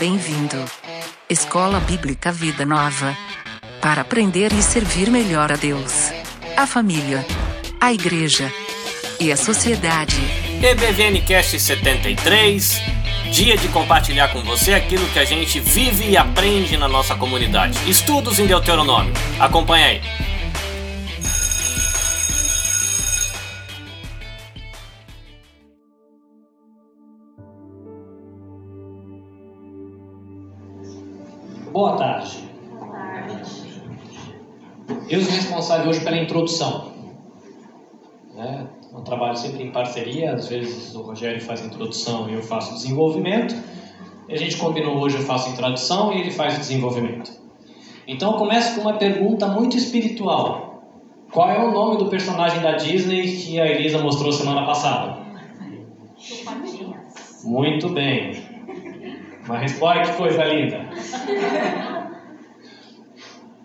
bem-vindo. Escola Bíblica Vida Nova. Para aprender e servir melhor a Deus, a família, a igreja e a sociedade. EBVN Cast 73, dia de compartilhar com você aquilo que a gente vive e aprende na nossa comunidade. Estudos em Deuteronômio. Acompanhe aí. Hoje pela introdução. Né? Eu trabalho sempre em parceria, às vezes o Rogério faz a introdução e eu faço o desenvolvimento. E a gente combinou hoje eu faço a introdução e ele faz o desenvolvimento. Então eu começo com uma pergunta muito espiritual. Qual é o nome do personagem da Disney que a Elisa mostrou semana passada? Muito bem. Uma resposta, que coisa linda.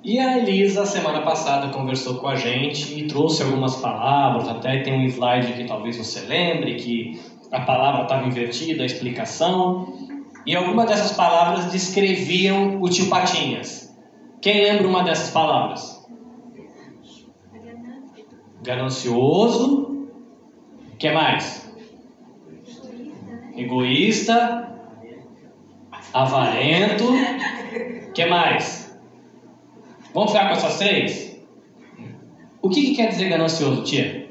E a Elisa, semana passada, conversou com a gente e trouxe algumas palavras, até tem um slide que talvez você lembre, que a palavra estava invertida, a explicação. E algumas dessas palavras descreviam o tio Patinhas. Quem lembra uma dessas palavras? Ganancioso. Que mais? Egoísta. Avarento. Que mais? Vamos ficar com essas três? O que, que quer dizer ganancioso, tia?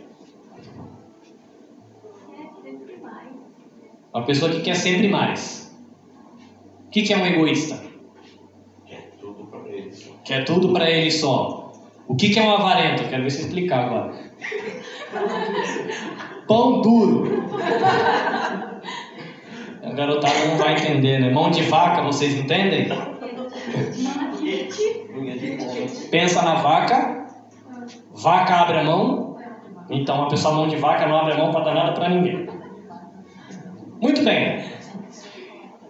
Uma pessoa que quer sempre mais. O que, que é um egoísta? Quer tudo para ele só. Quer tudo para ele só. O que, que é um avarento? Quero ver você explicar agora. Pão duro. A garotada não vai entender, né? Mão de vaca, vocês entendem? Pensa na vaca, vaca abre a mão, então a pessoa mão de vaca não abre a mão para dar nada para ninguém. Muito bem.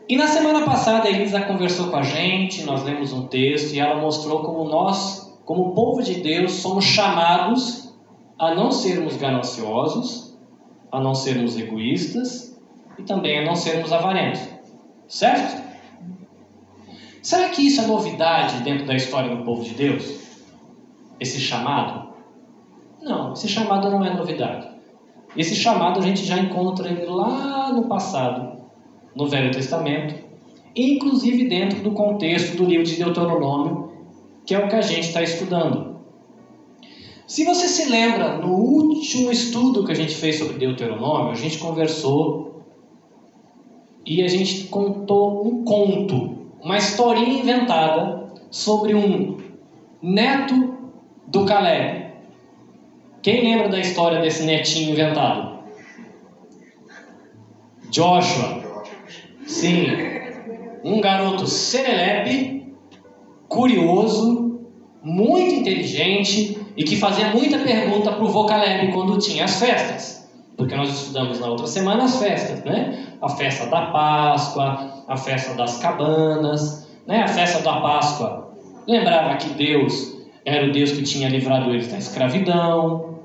E na semana passada a Elisa conversou com a gente, nós lemos um texto e ela mostrou como nós, como povo de Deus, somos chamados a não sermos gananciosos, a não sermos egoístas e também a não sermos avarentos. Certo? Será que isso é novidade dentro da história do povo de Deus? Esse chamado? Não, esse chamado não é novidade. Esse chamado a gente já encontra ele lá no passado, no Velho Testamento, inclusive dentro do contexto do livro de Deuteronômio, que é o que a gente está estudando. Se você se lembra, no último estudo que a gente fez sobre Deuteronômio, a gente conversou e a gente contou um conto uma historinha inventada sobre um neto do Caleb. Quem lembra da história desse netinho inventado? Joshua. Sim. Um garoto serelepe, curioso, muito inteligente e que fazia muita pergunta para o vô Caleb quando tinha as festas. Porque nós estudamos na outra semana as festas, né? A festa da Páscoa, a festa das cabanas, né? A festa da Páscoa lembrava que Deus era o Deus que tinha livrado eles da escravidão,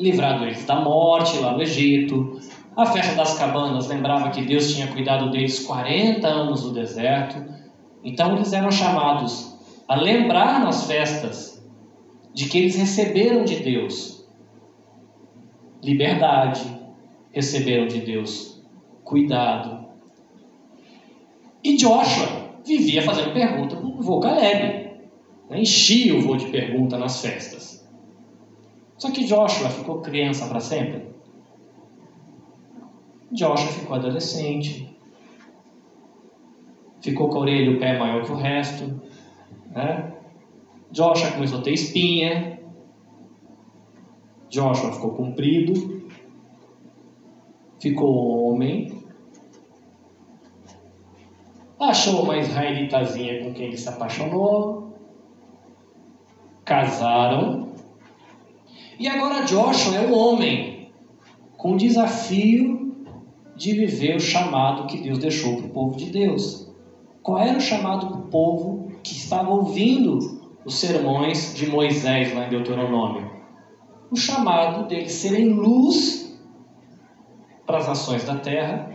livrado eles da morte lá no Egito. A festa das cabanas lembrava que Deus tinha cuidado deles 40 anos no deserto. Então eles eram chamados a lembrar nas festas de que eles receberam de Deus liberdade, receberam de Deus cuidado. E Joshua vivia fazendo pergunta para o vô Caleb. Né? Enchia o vô de pergunta nas festas. Só que Joshua ficou criança para sempre. Joshua ficou adolescente. Ficou com a orelha e o pé maior que o resto. Né? Joshua começou a ter espinha. Joshua ficou comprido, ficou homem, achou uma israelitazinha com quem ele se apaixonou, casaram, e agora Joshua é um homem com o desafio de viver o chamado que Deus deixou para o povo de Deus. Qual era o chamado para o povo que estava ouvindo os sermões de Moisés lá em Deuteronômio? O chamado deles serem luz para as nações da terra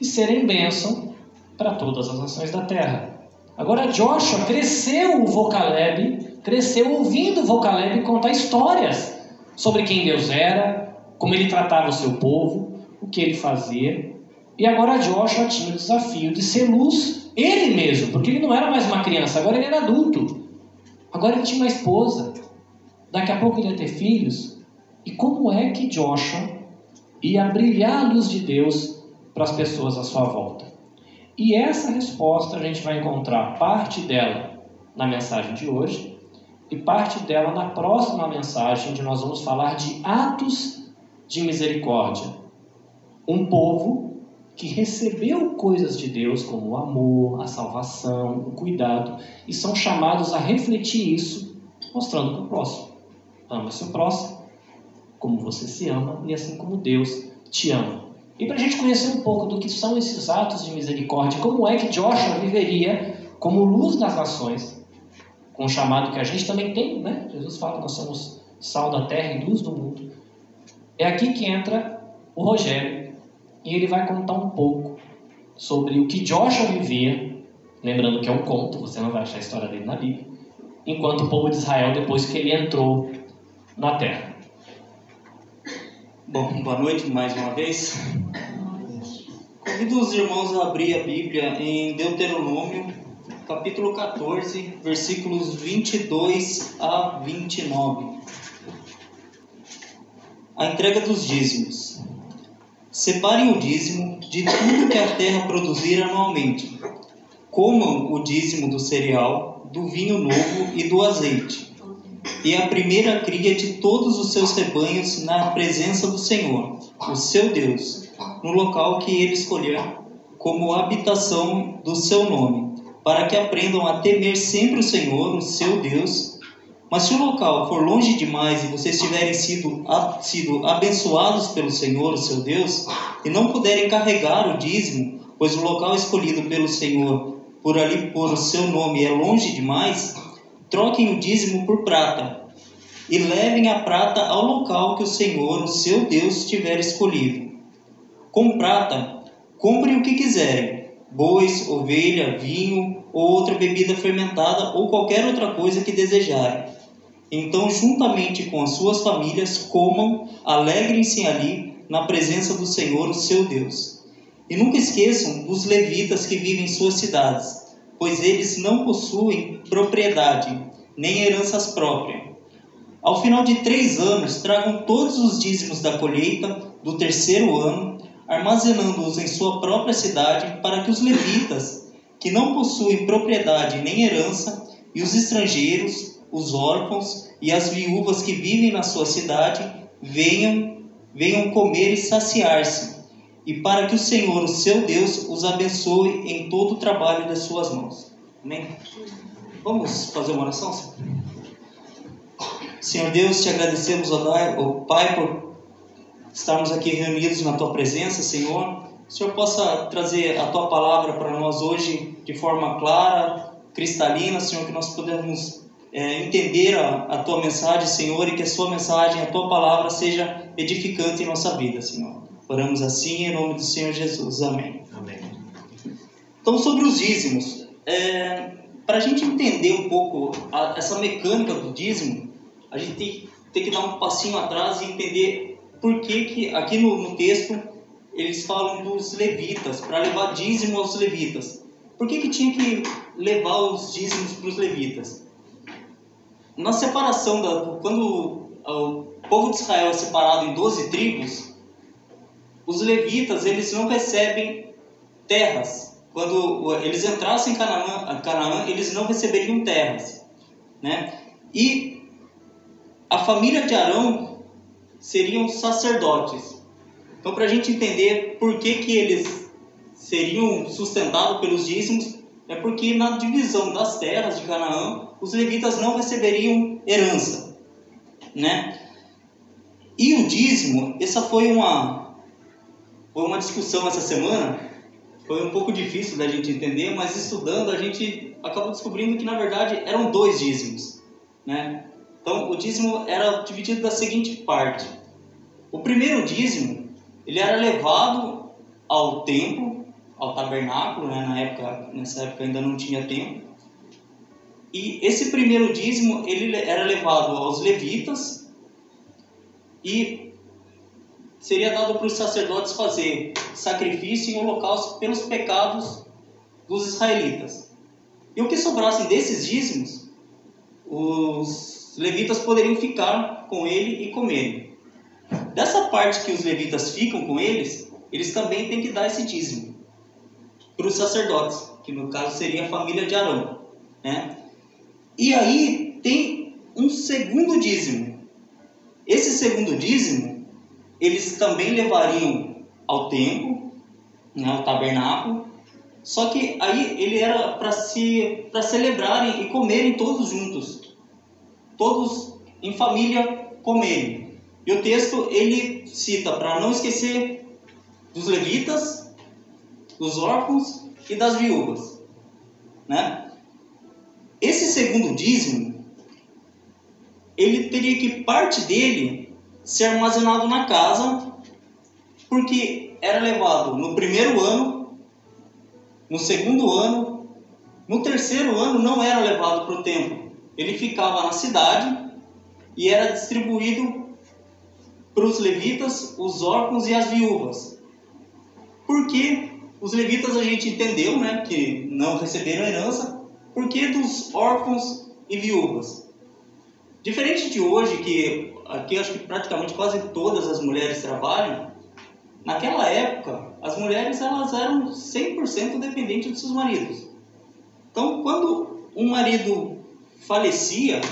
e serem bênção para todas as nações da terra. Agora Joshua cresceu o Vocaleb, cresceu ouvindo o Vocaleb contar histórias sobre quem Deus era, como ele tratava o seu povo, o que ele fazia. E agora Joshua tinha o desafio de ser luz ele mesmo, porque ele não era mais uma criança, agora ele era adulto. Agora ele tinha uma esposa, daqui a pouco ele ia ter filhos. E como é que Joshua ia brilhar a luz de Deus para as pessoas à sua volta? E essa resposta a gente vai encontrar parte dela na mensagem de hoje e parte dela na próxima mensagem, onde nós vamos falar de atos de misericórdia. Um povo que recebeu coisas de Deus como o amor, a salvação, o cuidado, e são chamados a refletir isso, mostrando para o próximo. Ama seu próximo, como você se ama, e assim como Deus te ama. E para a gente conhecer um pouco do que são esses atos de misericórdia, como é que Joshua viveria como luz das nações, com o chamado que a gente também tem, né? Jesus fala, nós somos sal da terra e luz do mundo. É aqui que entra o Rogério, e ele vai contar um pouco sobre o que Joshua vivia, lembrando que é um conto, você não vai achar a história dele na Bíblia, enquanto o povo de Israel, depois que ele entrou terra. Bom, boa noite mais uma vez. Convido os irmãos a abrir a Bíblia em Deuteronômio, capítulo 14, versículos 22 a 29. A entrega dos dízimos. Separem o dízimo de tudo que a terra produzir anualmente. Comam o dízimo do cereal, do vinho novo e do azeite, e a primeira cria de todos os seus rebanhos na presença do Senhor, o seu Deus, no local que ele escolher como habitação do seu nome, para que aprendam a temer sempre o Senhor, o seu Deus, mas se o local for longe demais e vocês tiverem sido, sido abençoados pelo Senhor, o seu Deus, e não puderem carregar o dízimo, pois o local escolhido pelo Senhor por ali por o seu nome é longe demais, troquem o dízimo por prata e levem a prata ao local que o Senhor, o seu Deus, tiver escolhido. Com prata, comprem o que quiserem: bois, ovelha, vinho ou outra bebida fermentada ou qualquer outra coisa que desejarem então, juntamente com as suas famílias, comam, alegrem-se ali na presença do Senhor, o seu Deus. E nunca esqueçam dos levitas que vivem em suas cidades, pois eles não possuem propriedade, nem heranças próprias. Ao final de três anos, tragam todos os dízimos da colheita do terceiro ano, armazenando-os em sua própria cidade, para que os levitas, que não possuem propriedade nem herança, e os estrangeiros, os órfãos e as viúvas que vivem na sua cidade venham, venham comer e saciar-se, e para que o Senhor, o seu Deus, os abençoe em todo o trabalho das suas mãos. Amém? Vamos fazer uma oração? Senhor Deus, te agradecemos, ó Pai, por estarmos aqui reunidos na tua presença, Senhor. O Senhor possa trazer a tua palavra para nós hoje de forma clara, cristalina, Senhor, que nós podemos é, entender a, a, tua mensagem, Senhor, e que a sua mensagem, a tua palavra seja edificante em nossa vida, Senhor. Oramos assim em nome do Senhor Jesus. Amém. Amém. Então, sobre os dízimos, é, para a gente entender um pouco a, essa mecânica do dízimo, a gente tem, tem, que dar um passinho atrás e entender por que, que aqui no, no texto eles falam dos levitas, para levar dízimo aos levitas. Por que, que tinha que levar os dízimos para os levitas? na separação, da, quando o povo de Israel é separado em 12 tribos, os levitas eles não recebem terras. Quando eles entrassem em Canaã, Canaã eles não receberiam terras. Né? E a família de Arão seriam sacerdotes. Então, para a gente entender por que, que eles seriam sustentados pelos dízimos, é porque na divisão das terras de Canaã, os levitas não receberiam herança, né? E o dízimo, essa foi uma foi uma discussão essa semana, foi um pouco difícil da gente entender, mas estudando a gente acabou descobrindo que na verdade eram dois dízimos, né? Então o dízimo era dividido da seguinte parte: o primeiro dízimo ele era levado ao templo ao tabernáculo, né? Na época, nessa época ainda não tinha tempo. E esse primeiro dízimo ele era levado aos levitas e seria dado para os sacerdotes fazer sacrifício em holocausto pelos pecados dos israelitas. E o que sobrassem desses dízimos, os levitas poderiam ficar com ele e comer. Dessa parte que os levitas ficam com eles, eles também têm que dar esse dízimo para os sacerdotes, que no caso seria a família de Arão. Né? E aí tem um segundo dízimo. Esse segundo dízimo, eles também levariam ao templo, né, ao tabernáculo, só que aí ele era para se para celebrarem e comerem todos juntos, todos em família comerem. E o texto ele cita para não esquecer dos levitas, dos órfãos e das viúvas, né? Esse segundo dízimo, ele teria que parte dele ser armazenado na casa, porque era levado no primeiro ano, no segundo ano, no terceiro ano não era levado para o templo. Ele ficava na cidade e era distribuído para os levitas, os órfãos e as viúvas. Porque os levitas a gente entendeu, né, que não receberam herança, por que dos órfãos e viúvas? Diferente de hoje, que aqui acho que praticamente quase todas as mulheres trabalham, naquela época as mulheres elas eram 100% dependentes dos seus maridos. Então, quando um marido falecia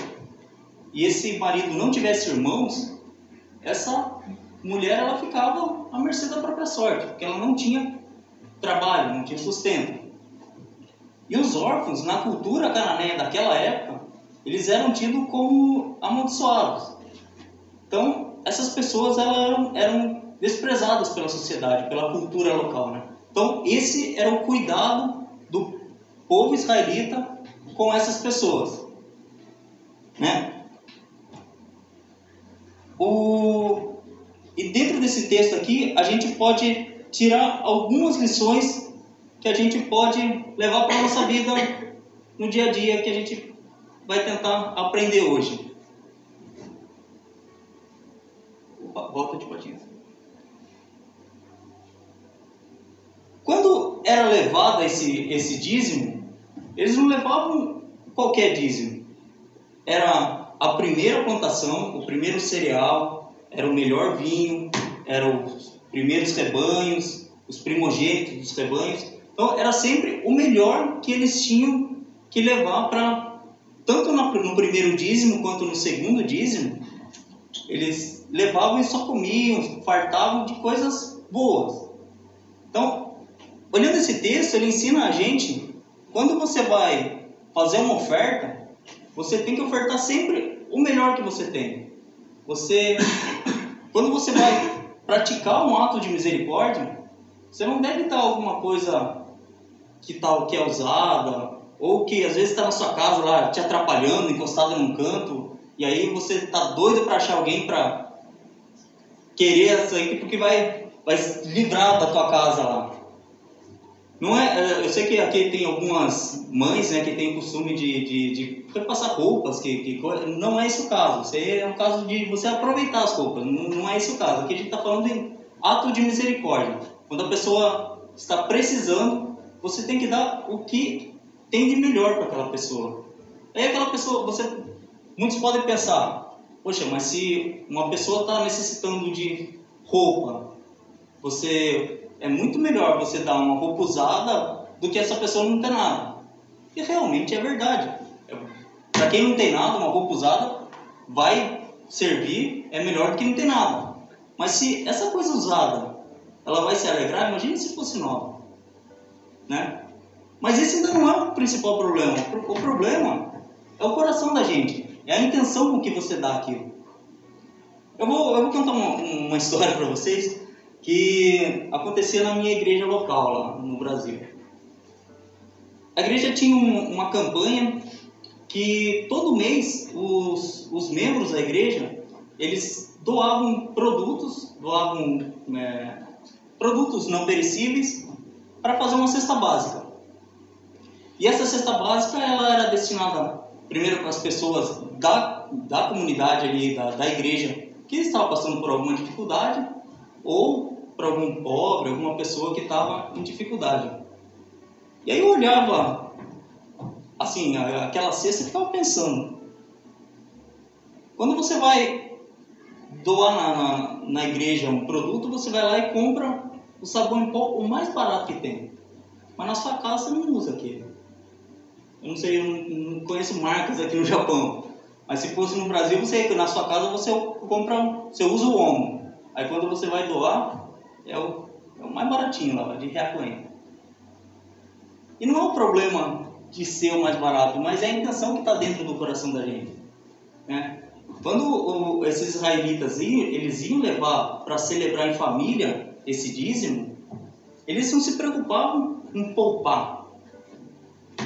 e esse marido não tivesse irmãos, essa mulher ela ficava à mercê da própria sorte, porque ela não tinha trabalho, não tinha sustento. E os órfãos, na cultura cananeia daquela época, eles eram tidos como amaldiçoados. Então, essas pessoas eram, eram desprezadas pela sociedade, pela cultura local. Né? Então, esse era o cuidado do povo israelita com essas pessoas. Né? O... E dentro desse texto aqui, a gente pode tirar algumas lições que a gente pode levar para a nossa vida no dia a dia que a gente vai tentar aprender hoje. Opa, volta de patinhas. Quando era levado esse, esse dízimo, eles não levavam qualquer dízimo. Era a primeira plantação, o primeiro cereal, era o melhor vinho, eram os primeiros rebanhos, os primogênitos dos rebanhos. Então era sempre o melhor que eles tinham que levar para tanto no primeiro dízimo quanto no segundo dízimo, eles levavam e só comiam, fartavam de coisas boas. Então, olhando esse texto, ele ensina a gente, quando você vai fazer uma oferta, você tem que ofertar sempre o melhor que você tem. Você, quando você vai praticar um ato de misericórdia, você não deve dar alguma coisa que tal que é usada ou que às vezes está na sua casa lá te atrapalhando, encostado num canto e aí você está doido para achar alguém para querer aí porque vai vai livrar da tua casa lá. Não é, é, eu sei que aqui tem algumas mães né, que têm o costume de, de, de passar roupas, que, que, não é esse o caso. Isso é o caso de você aproveitar as roupas, não, não é esse o caso. Aqui a gente está falando de ato de misericórdia. Quando a pessoa está precisando você tem que dar o que tem de melhor para aquela pessoa. Aí aquela pessoa, você, muitos podem pensar, poxa, mas se uma pessoa está necessitando de roupa, você é muito melhor você dar uma roupa usada do que essa pessoa não ter nada. E realmente é verdade. Para quem não tem nada, uma roupa usada vai servir, é melhor do que não ter nada. Mas se essa coisa usada, ela vai se alegrar, imagine se fosse nova. Né? Mas esse ainda não é o principal problema. O problema é o coração da gente, é a intenção com que você dá aquilo. Eu vou, eu vou contar uma, uma história para vocês que acontecia na minha igreja local lá no Brasil. A igreja tinha um, uma campanha que todo mês os, os membros da igreja eles doavam produtos, doavam é, produtos não perecíveis para fazer uma cesta básica. E essa cesta básica ela era destinada primeiro para as pessoas da, da comunidade ali, da, da igreja, que estava passando por alguma dificuldade, ou para algum pobre, alguma pessoa que estava em dificuldade. E aí eu olhava, assim, aquela cesta e ficava pensando, quando você vai doar na, na, na, igreja um produto, você vai lá e compra o sabão em pó o mais barato que tem. Mas na sua casa você não usa aquele. Eu não sei, eu não, conheço marcas aqui no Japão. Mas se fosse no Brasil, você na sua casa você compra, você usa o Omo. Aí quando você vai doar, é o, é o mais baratinho lá, de Reacuém. E não é o problema de ser o mais barato, mas é a intenção que está dentro do coração da gente. Né? Quando o, esses israelitas iam, eles iam levar para celebrar em família esse dízimo, eles não se preocupavam em poupar.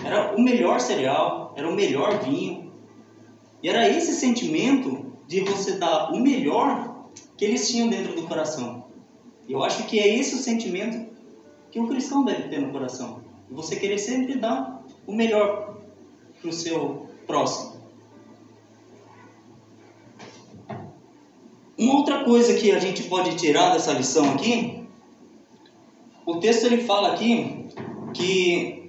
Era o melhor cereal, era o melhor vinho. E era esse sentimento de você dar o melhor que eles tinham dentro do coração. Eu acho que é esse o sentimento que o cristão deve ter no coração. Você querer sempre dar o melhor para o seu próximo. Uma outra coisa que a gente pode tirar dessa lição aqui, o texto ele fala aqui que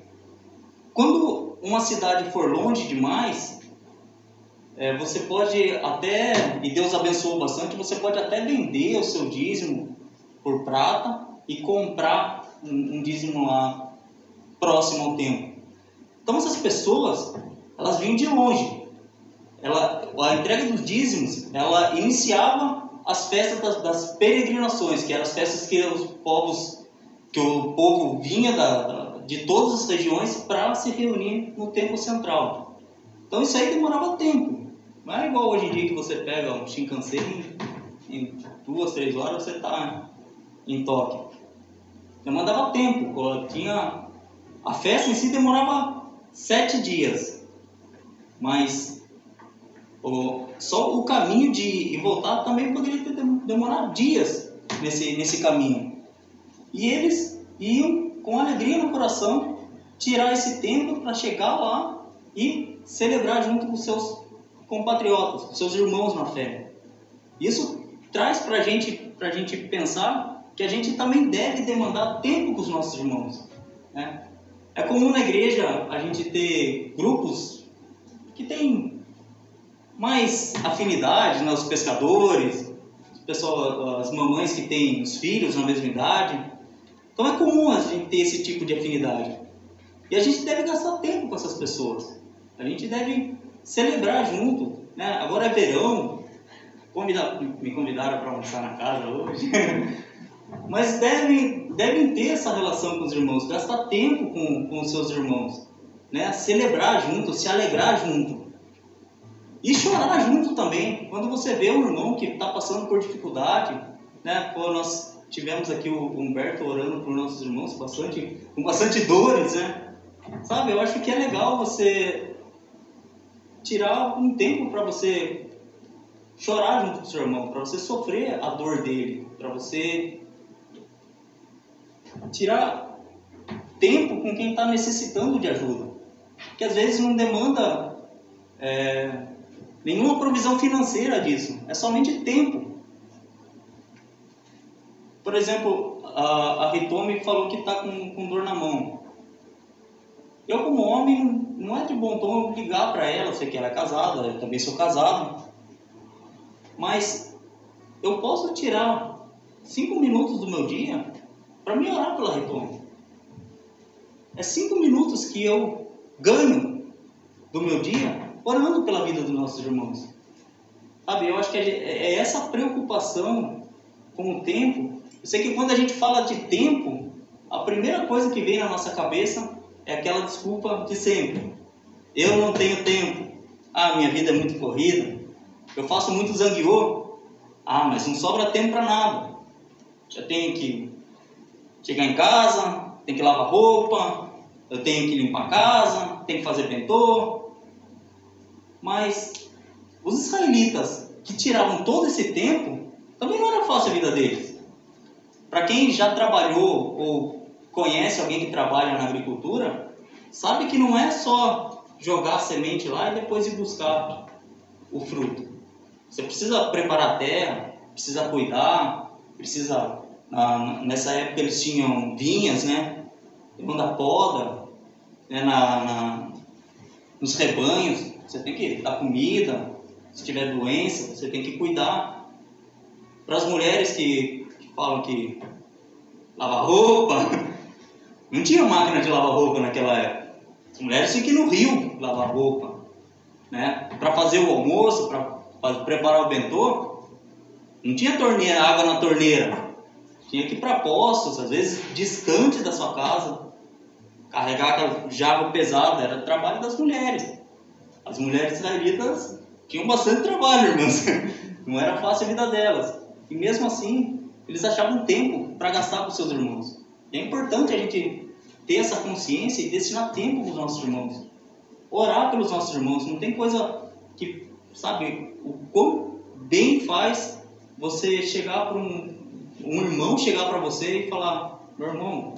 quando uma cidade for longe demais, é, você pode até, e Deus abençoou bastante, você pode até vender o seu dízimo por prata e comprar um, um dízimo lá próximo ao templo. Então essas pessoas, elas vinham de longe, ela, a entrega dos dízimos, ela iniciava as festas das, das, peregrinações, que eram as festas que os povos, que o povo vinha da, de todas as regiões para se reunir no templo central. Então isso aí demorava tempo. Não é igual hoje em dia que você pega um Shinkansen em, duas, três horas você está em Tóquio. Demandava tempo. Tinha a festa em si demorava sete dias, mas o, só o caminho de ir e voltar também poderia ter demorado dias nesse, nesse caminho. E eles iam com alegria no coração tirar esse tempo para chegar lá e celebrar junto com seus compatriotas, seus irmãos na fé. Isso traz para gente, a gente pensar que a gente também deve demandar tempo com os nossos irmãos. Né? É comum na igreja a gente ter grupos que têm mais afinidade, né? os pescadores, pessoal, as mamães que têm os filhos na mesma idade. Então é comum a gente ter esse tipo de afinidade. E a gente deve gastar tempo com essas pessoas. A gente deve celebrar junto. Né? Agora é verão, convida, me convidaram para almoçar na casa hoje. Mas devem, devem ter essa relação com os irmãos, gastar tempo com, com os seus irmãos. Né? Celebrar junto, se alegrar junto. E chorar junto também. Quando você vê um irmão que está passando por dificuldade, né? Pô, nós tivemos aqui o Humberto orando por nossos irmãos bastante, com bastante dores, né? Sabe, eu acho que é legal você tirar um tempo para você chorar junto com seu irmão, para você sofrer a dor dele, para você tirar tempo com quem está necessitando de ajuda. Que às vezes não demanda é, Nenhuma provisão financeira disso, é somente tempo. Por exemplo, a, a Ritome falou que está com, com dor na mão. Eu, como homem, não é de bom tom ligar para ela, eu sei que ela é casada, eu também sou casado. Mas eu posso tirar cinco minutos do meu dia para me orar pela Ritome. É cinco minutos que eu ganho do meu dia orando pela vida dos nossos irmãos. Sabe, eu acho que é essa preocupação com o tempo. Eu sei que quando a gente fala de tempo, a primeira coisa que vem na nossa cabeça é aquela desculpa de sempre. Eu não tenho tempo. Ah, minha vida é muito corrida. Eu faço muito zangueô. Ah, mas não sobra tempo para nada. Já tenho que chegar em casa, tenho que lavar roupa, eu tenho que limpar a casa, tenho que fazer bentô, mas os israelitas que tiravam todo esse tempo, também não era fácil a vida deles. Para quem já trabalhou ou conhece alguém que trabalha na agricultura, sabe que não é só jogar a semente lá e depois ir buscar o fruto. Você precisa preparar a terra, precisa cuidar, precisa. Nessa época eles tinham vinhas, né? Manda poda, né? na, na, nos rebanhos, você tem que dar comida, se tiver doença, você tem que cuidar. Para as mulheres que falam que lava roupa, não tinha máquina de lavar roupa naquela época. As mulheres tinham que ir no rio lavar roupa. Né? Para fazer o almoço, para preparar o bentô, não tinha torneira, água na torneira. Tinha que ir para postos, às vezes distante da sua casa, carregar aquela jarro pesado, era trabalho das mulheres. As mulheres israelitas tinham bastante trabalho, irmãs. Não era fácil a vida delas. E mesmo assim, eles achavam tempo para gastar com seus irmãos. E é importante a gente ter essa consciência e destinar tempo para os nossos irmãos. Orar pelos nossos irmãos. Não tem coisa que, sabe, o quão bem faz você chegar para um, um irmão chegar para você e falar: meu irmão,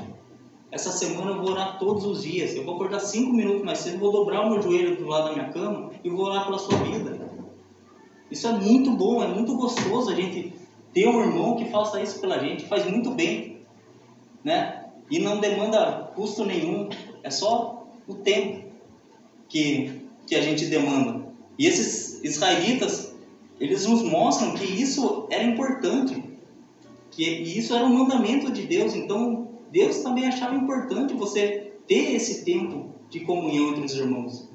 essa semana eu vou orar todos os dias. Eu vou acordar cinco minutos mais cedo, vou dobrar o meu joelho do lado da minha cama e vou orar pela sua vida. Isso é muito bom, é muito gostoso a gente ter um irmão que faça isso pela gente, faz muito bem, né? E não demanda custo nenhum, é só o tempo que, que a gente demanda. E esses israelitas, eles nos mostram que isso era importante, que isso era um mandamento de Deus. Então, Deus também achava importante você ter esse tempo de comunhão entre os irmãos.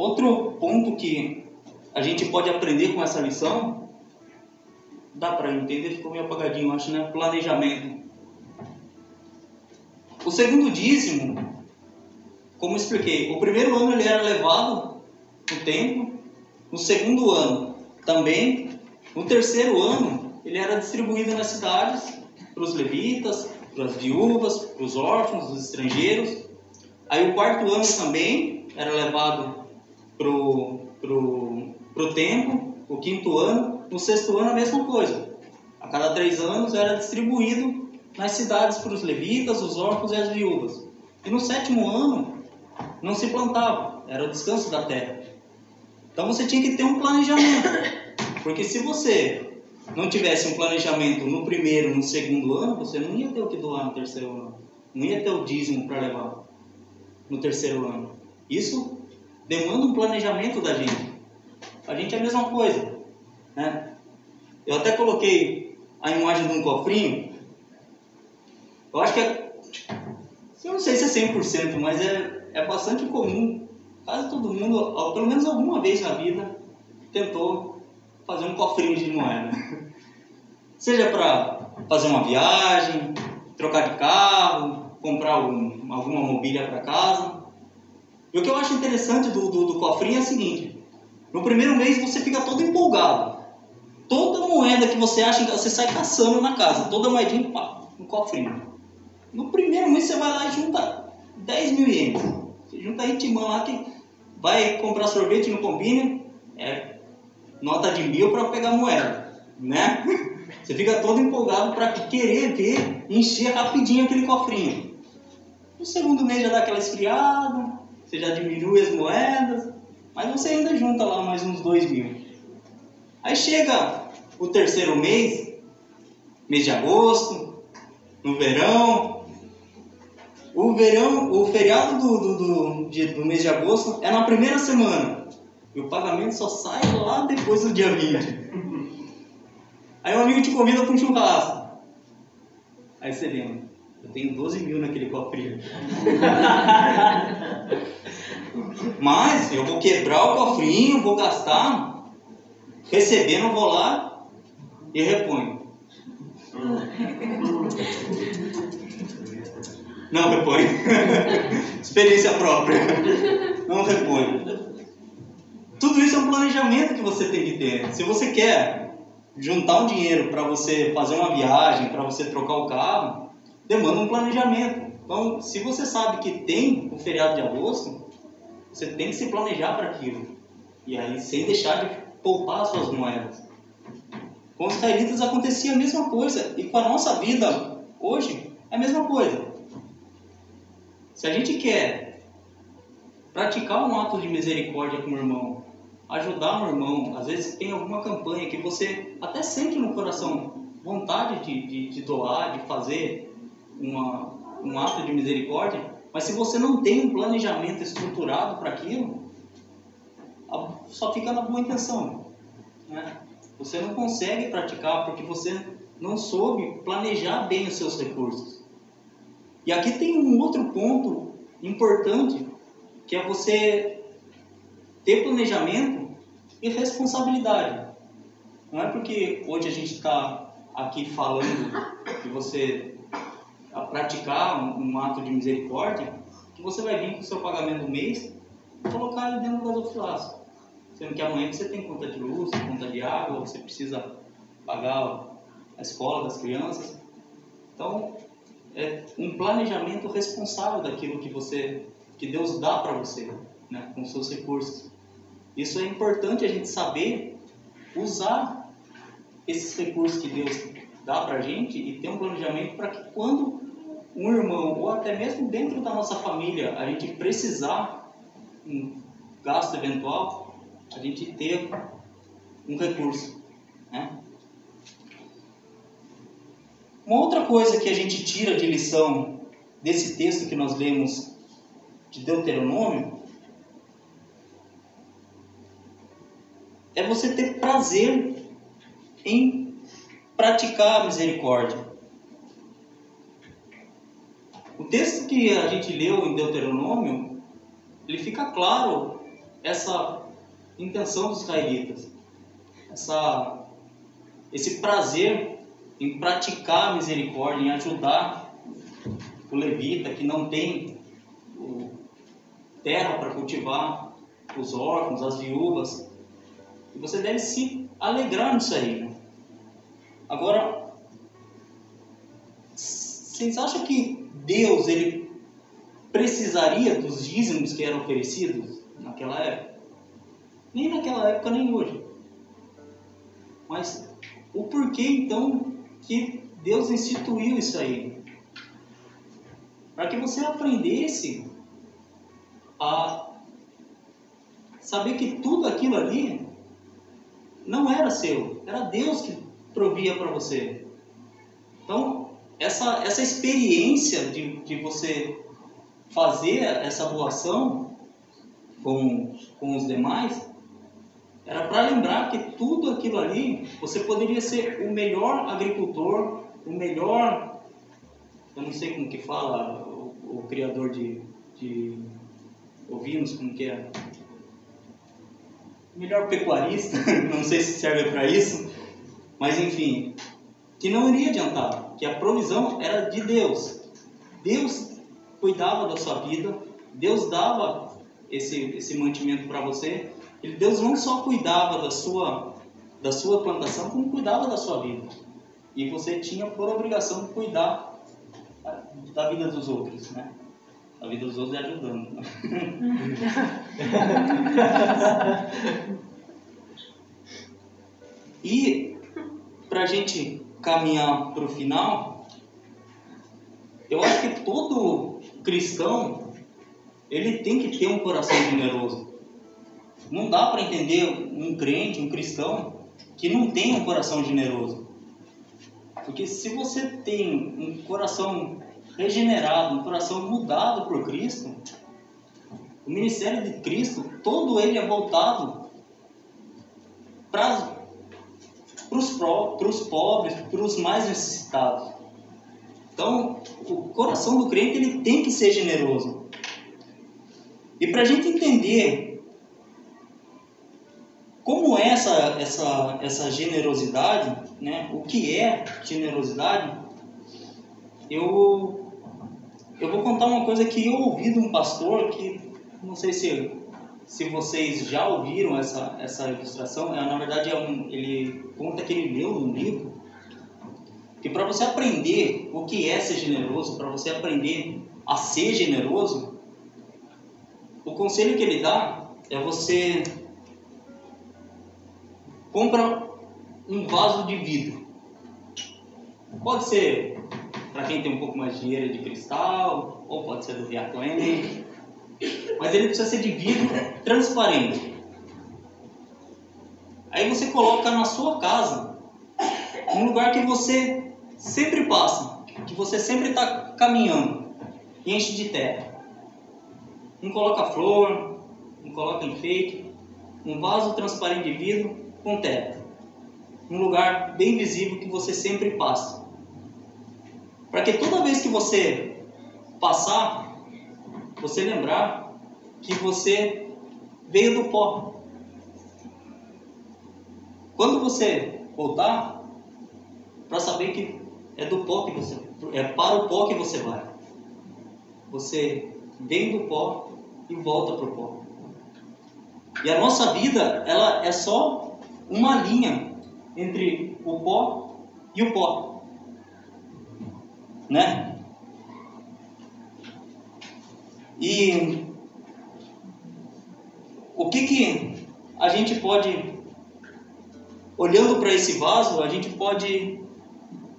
Outro ponto que a gente pode aprender com essa lição, dá para entender, ficou meio apagadinho, acho, né? Planejamento. O segundo dízimo, como expliquei, o primeiro ano ele era levado no tempo, no segundo ano também, no terceiro ano ele era distribuído nas cidades para os levitas, para as viúvas, para os órfãos, os estrangeiros. Aí o quarto ano também era levado pro, pro, pro tempo, o quinto ano, no sexto ano a mesma coisa. A cada três anos era distribuído nas cidades para os levitas, os órfãos e as viúvas. E no sétimo ano não se plantava, era o descanso da terra. Então você tinha que ter um planejamento, porque se você não tivesse um planejamento no primeiro, no segundo ano, você não ia ter o que doar no terceiro ano, não ia ter o dízimo para levar no terceiro ano. Isso demanda um planejamento da gente. A gente é a mesma coisa. Né? Eu até coloquei a imagem de um cofrinho. Eu acho que é. Eu não sei se é 100%, mas é, é bastante comum. Quase todo mundo, pelo menos alguma vez na vida, tentou fazer um cofrinho de moeda. Seja para fazer uma viagem, trocar de carro, comprar um, alguma mobília para casa. E o que eu acho interessante do, do, do cofrinho é o seguinte: no primeiro mês você fica todo empolgado. Toda moeda que você acha, você sai caçando na casa, toda moedinha, pá, no cofrinho. No primeiro mês você vai lá e junta 10 mil ienes. Você junta aí timão lá que vai comprar sorvete no combine, é nota de mil para pegar moeda, né? Você fica todo empolgado para querer ver encher rapidinho aquele cofrinho. No segundo mês já dá aquela esfriada, você já diminui as moedas, mas você ainda junta lá mais uns dois mil. Aí chega o terceiro mês, mês de agosto, no verão. O verão, o feriado do, do, do, de, do mês de agosto é na primeira semana. E o pagamento só sai lá depois do dia 20. Aí um amigo te convida para um churrasco. Aí você lembra, eu tenho 12 mil naquele cofrinho. Mas eu vou quebrar o cofrinho, vou gastar, recebendo, vou lá e reponho. Não reponho. Experiência própria. Não reponho. Tudo isso é um planejamento que você tem que ter. Se você quer juntar um dinheiro para você fazer uma viagem, para você trocar o carro, demanda um planejamento. Então, se você sabe que tem o feriado de agosto, você tem que se planejar para aquilo. E aí, sem deixar de poupar as suas moedas. Com os israelitas acontecia a mesma coisa. E com a nossa vida hoje é a mesma coisa. Se a gente quer praticar um ato de misericórdia com o irmão, ajudar o irmão, às vezes tem alguma campanha que você até sente no coração vontade de, de, de doar, de fazer uma, um ato de misericórdia, mas se você não tem um planejamento estruturado para aquilo, só fica na boa intenção. Né? Você não consegue praticar porque você não soube planejar bem os seus recursos. E aqui tem um outro ponto importante, que é você ter planejamento e responsabilidade. Não é porque hoje a gente está aqui falando que você a praticar um, um, ato de misericórdia, que você vai vir com o seu pagamento do mês e colocar ele dentro do gasofilaço. Sendo que amanhã você tem conta de luz, conta de água, você precisa pagar a escola das crianças. Então, é um planejamento responsável daquilo que você, que Deus dá para você, né, com seus recursos. Isso é importante a gente saber usar esses recursos que Deus dá para a gente e ter um planejamento para que quando um irmão ou até mesmo dentro da nossa família a gente precisar um gasto eventual, a gente ter um recurso, né? Uma outra coisa que a gente tira de lição desse texto que nós lemos de Deuteronômio é você ter prazer em praticar a misericórdia. O texto que a gente leu em Deuteronômio, ele fica claro essa intenção dos israelitas, essa, esse prazer em praticar a misericórdia, em ajudar o levita que não tem terra para cultivar, os órfãos, as viúvas. E você deve se alegrar nisso aí. Né? Agora, vocês acham que Deus ele precisaria dos dízimos que eram oferecidos naquela época? Nem naquela época, nem hoje. Mas o porquê então que Deus instituiu isso aí? Para que você aprendesse a saber que tudo aquilo ali não era seu, era Deus que provia para você. Então, essa, essa experiência de, de você fazer essa doação com, com os demais, era para lembrar que tudo aquilo ali, você poderia ser o melhor agricultor, o melhor, eu não sei como que fala, o, o criador de, de ovinos, como que é? melhor pecuarista, não sei se serve para isso, mas enfim, que não iria adiantar, que a provisão era de Deus. Deus cuidava da sua vida, Deus dava esse, esse mantimento para você. Deus não só cuidava da sua, da sua plantação, como cuidava da sua vida. E você tinha por obrigação de cuidar da vida dos outros, né? A vida dos outros é ajudando. e para a gente caminhar para o final, eu acho que todo cristão ele tem que ter um coração generoso. Não dá para entender um crente, um cristão, que não tem um coração generoso. Porque se você tem um coração regenerado, um coração mudado por Cristo, o ministério de Cristo, todo ele é voltado para os pobres, para os mais necessitados. Então, o coração do crente ele tem que ser generoso. E para a gente entender como é essa, essa, essa generosidade, né? o que é generosidade, eu eu vou contar uma coisa que eu ouvi de um pastor que não sei se se vocês já ouviram essa essa ilustração, é, na verdade é um, ele conta que ele leu num livro que para você aprender o que é ser generoso, para você aprender a ser generoso, o conselho que ele dá é você compra um vaso de vidro. Pode ser para quem tem um pouco mais de dinheiro de cristal, ou pode ser do Viatlane, mas ele precisa ser de vidro transparente. Aí você coloca na sua casa, um lugar que você sempre passa, que você sempre está caminhando, e enche de terra. Não coloca flor, não coloca enfeite, um vaso transparente de vidro com terra. Um lugar bem visível que você sempre passa. Para que toda vez que você passar, você lembrar que você veio do pó. Quando você voltar, para saber que é do pó que você é para o pó que você vai. Você vem do pó e volta para o pó. E a nossa vida, ela é só uma linha entre o pó e o pó. Né? E o que que a gente pode olhando para esse vaso, a gente pode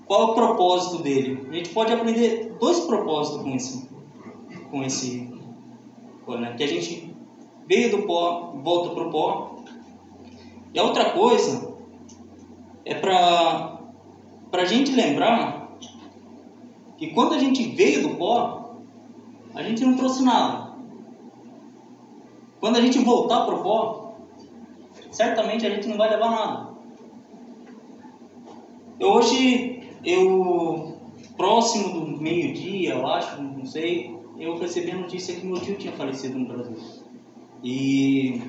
qual é o propósito dele? A gente pode aprender dois propósitos com esse com esse né? que a gente veio do pó, volta para o pó. E a outra coisa é para a gente lembrar que quando a gente veio do pó, a gente não trouxe nada. Quando a gente voltar para o pó, certamente a gente não vai levar nada. Eu hoje, eu próximo do meio-dia, eu acho, não sei, eu recebi a notícia que meu tio tinha falecido no Brasil. E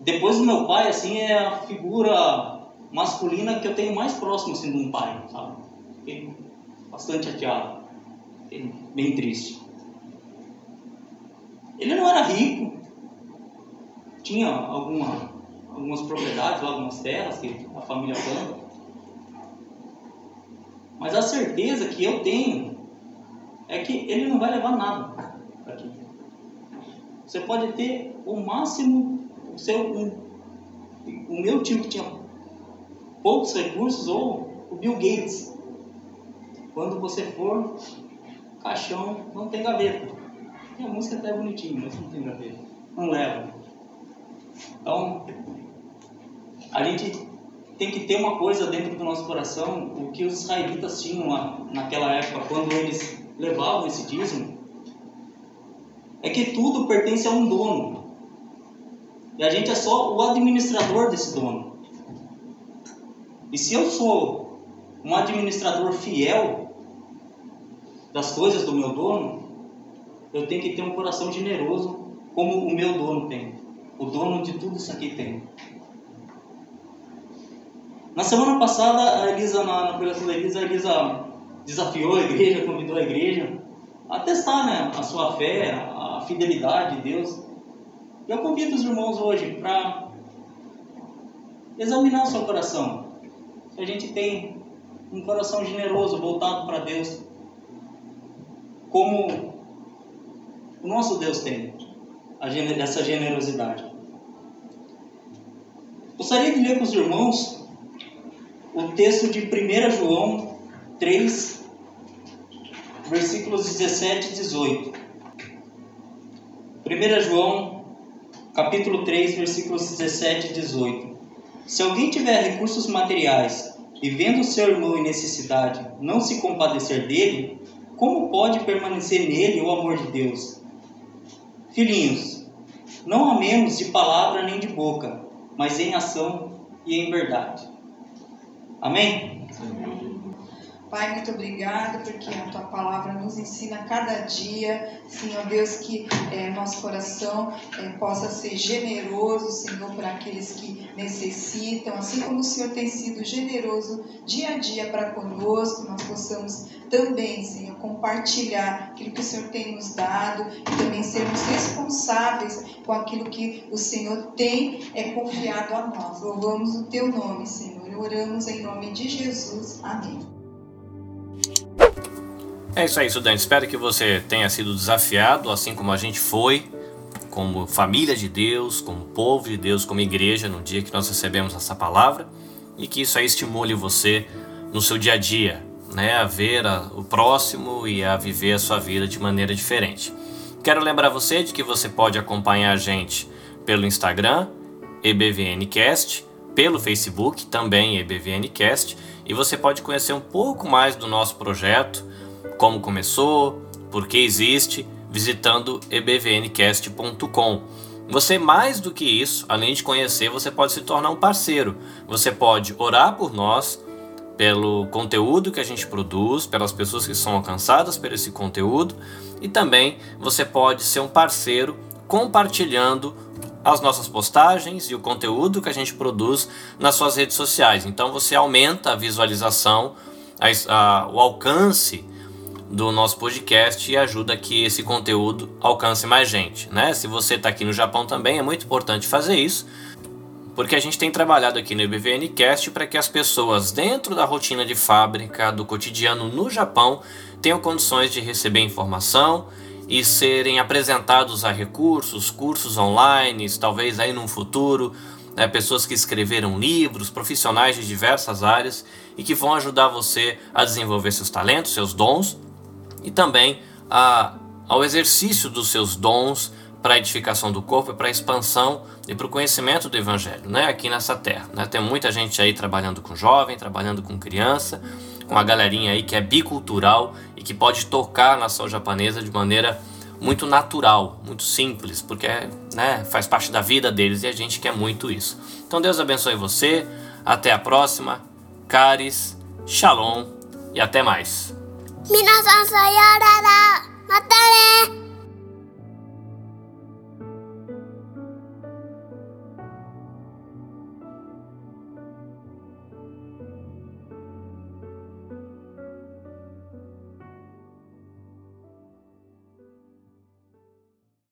depois do meu pai, assim, é a figura masculina que eu tenho mais próximo assim, de um pai, sabe? Fiquei bastante chateado, bem triste. Ele não era rico, tinha alguma, algumas propriedades, algumas terras que a família planta. Mas a certeza que eu tenho é que ele não vai levar nada aqui. Você pode ter o máximo, o, seu, o meu tio que tinha poucos recursos, ou o Bill Gates. Quando você for, caixão não tem gaveta. Tem a música até bonitinha, mas não tem gaveta. Não leva. Então, a gente tem que ter uma coisa dentro do nosso coração, o que os israelitas tinham lá, naquela época, quando eles levavam esse dízimo, é que tudo pertence a um dono. E a gente é só o administrador desse dono. E se eu sou um administrador fiel das coisas do meu dono, eu tenho que ter um coração generoso como o meu dono tem. O dono de tudo isso aqui tem. Na semana passada, a Elisa, na, na pregação da Elisa, a Elisa desafiou a igreja, convidou a igreja a testar né, a sua fé, a fidelidade de Deus. Eu convido os irmãos hoje para examinar o seu coração. Se a gente tem um coração generoso, voltado para Deus, como o nosso Deus tem essa generosidade. Gostaria de ler com os irmãos o texto de 1 João 3, versículos 17 e 18. 1 João, capítulo 3, versículos 17 e 18. Se alguém tiver recursos materiais e vendo seu irmão em necessidade não se compadecer dele, como pode permanecer nele o amor de Deus? Filhinhos, não amemos de palavra nem de boca, mas em ação e em verdade. Amém? Pai, muito obrigada porque a tua palavra nos ensina cada dia, Senhor Deus, que é, nosso coração é, possa ser generoso, Senhor, para aqueles que necessitam, assim como o Senhor tem sido generoso dia a dia para conosco, nós possamos também, Senhor, compartilhar aquilo que o Senhor tem nos dado e também sermos responsáveis com aquilo que o Senhor tem é, confiado a nós. Louvamos o teu nome, Senhor, e oramos em nome de Jesus. Amém. É isso aí, estudante. Espero que você tenha sido desafiado, assim como a gente foi, como família de Deus, como povo de Deus, como igreja, no dia que nós recebemos essa palavra e que isso aí estimule você no seu dia a dia, né, a ver a, o próximo e a viver a sua vida de maneira diferente. Quero lembrar você de que você pode acompanhar a gente pelo Instagram, EBVNcast, pelo Facebook, também EBVNcast, e você pode conhecer um pouco mais do nosso projeto, como começou, por que existe, visitando ebvncast.com. Você mais do que isso, além de conhecer, você pode se tornar um parceiro. Você pode orar por nós, pelo conteúdo que a gente produz, pelas pessoas que são alcançadas por esse conteúdo, e também você pode ser um parceiro compartilhando as nossas postagens e o conteúdo que a gente produz nas suas redes sociais. Então você aumenta a visualização, a, a, o alcance do nosso podcast e ajuda que esse conteúdo alcance mais gente, né? Se você está aqui no Japão também é muito importante fazer isso, porque a gente tem trabalhado aqui no IBVNcast para que as pessoas dentro da rotina de fábrica, do cotidiano no Japão, tenham condições de receber informação e serem apresentados a recursos, cursos online, talvez aí no futuro, né, pessoas que escreveram livros, profissionais de diversas áreas e que vão ajudar você a desenvolver seus talentos, seus dons e também a, ao exercício dos seus dons para a edificação do corpo e para a expansão e para o conhecimento do Evangelho, né, aqui nessa terra. Né? Tem muita gente aí trabalhando com jovem, trabalhando com criança, com a galerinha aí que é bicultural e que pode tocar a nação japonesa de maneira muito natural, muito simples, porque né, faz parte da vida deles e a gente quer muito isso. Então Deus abençoe você, até a próxima, caris, shalom e até mais. 皆さんさようならまたね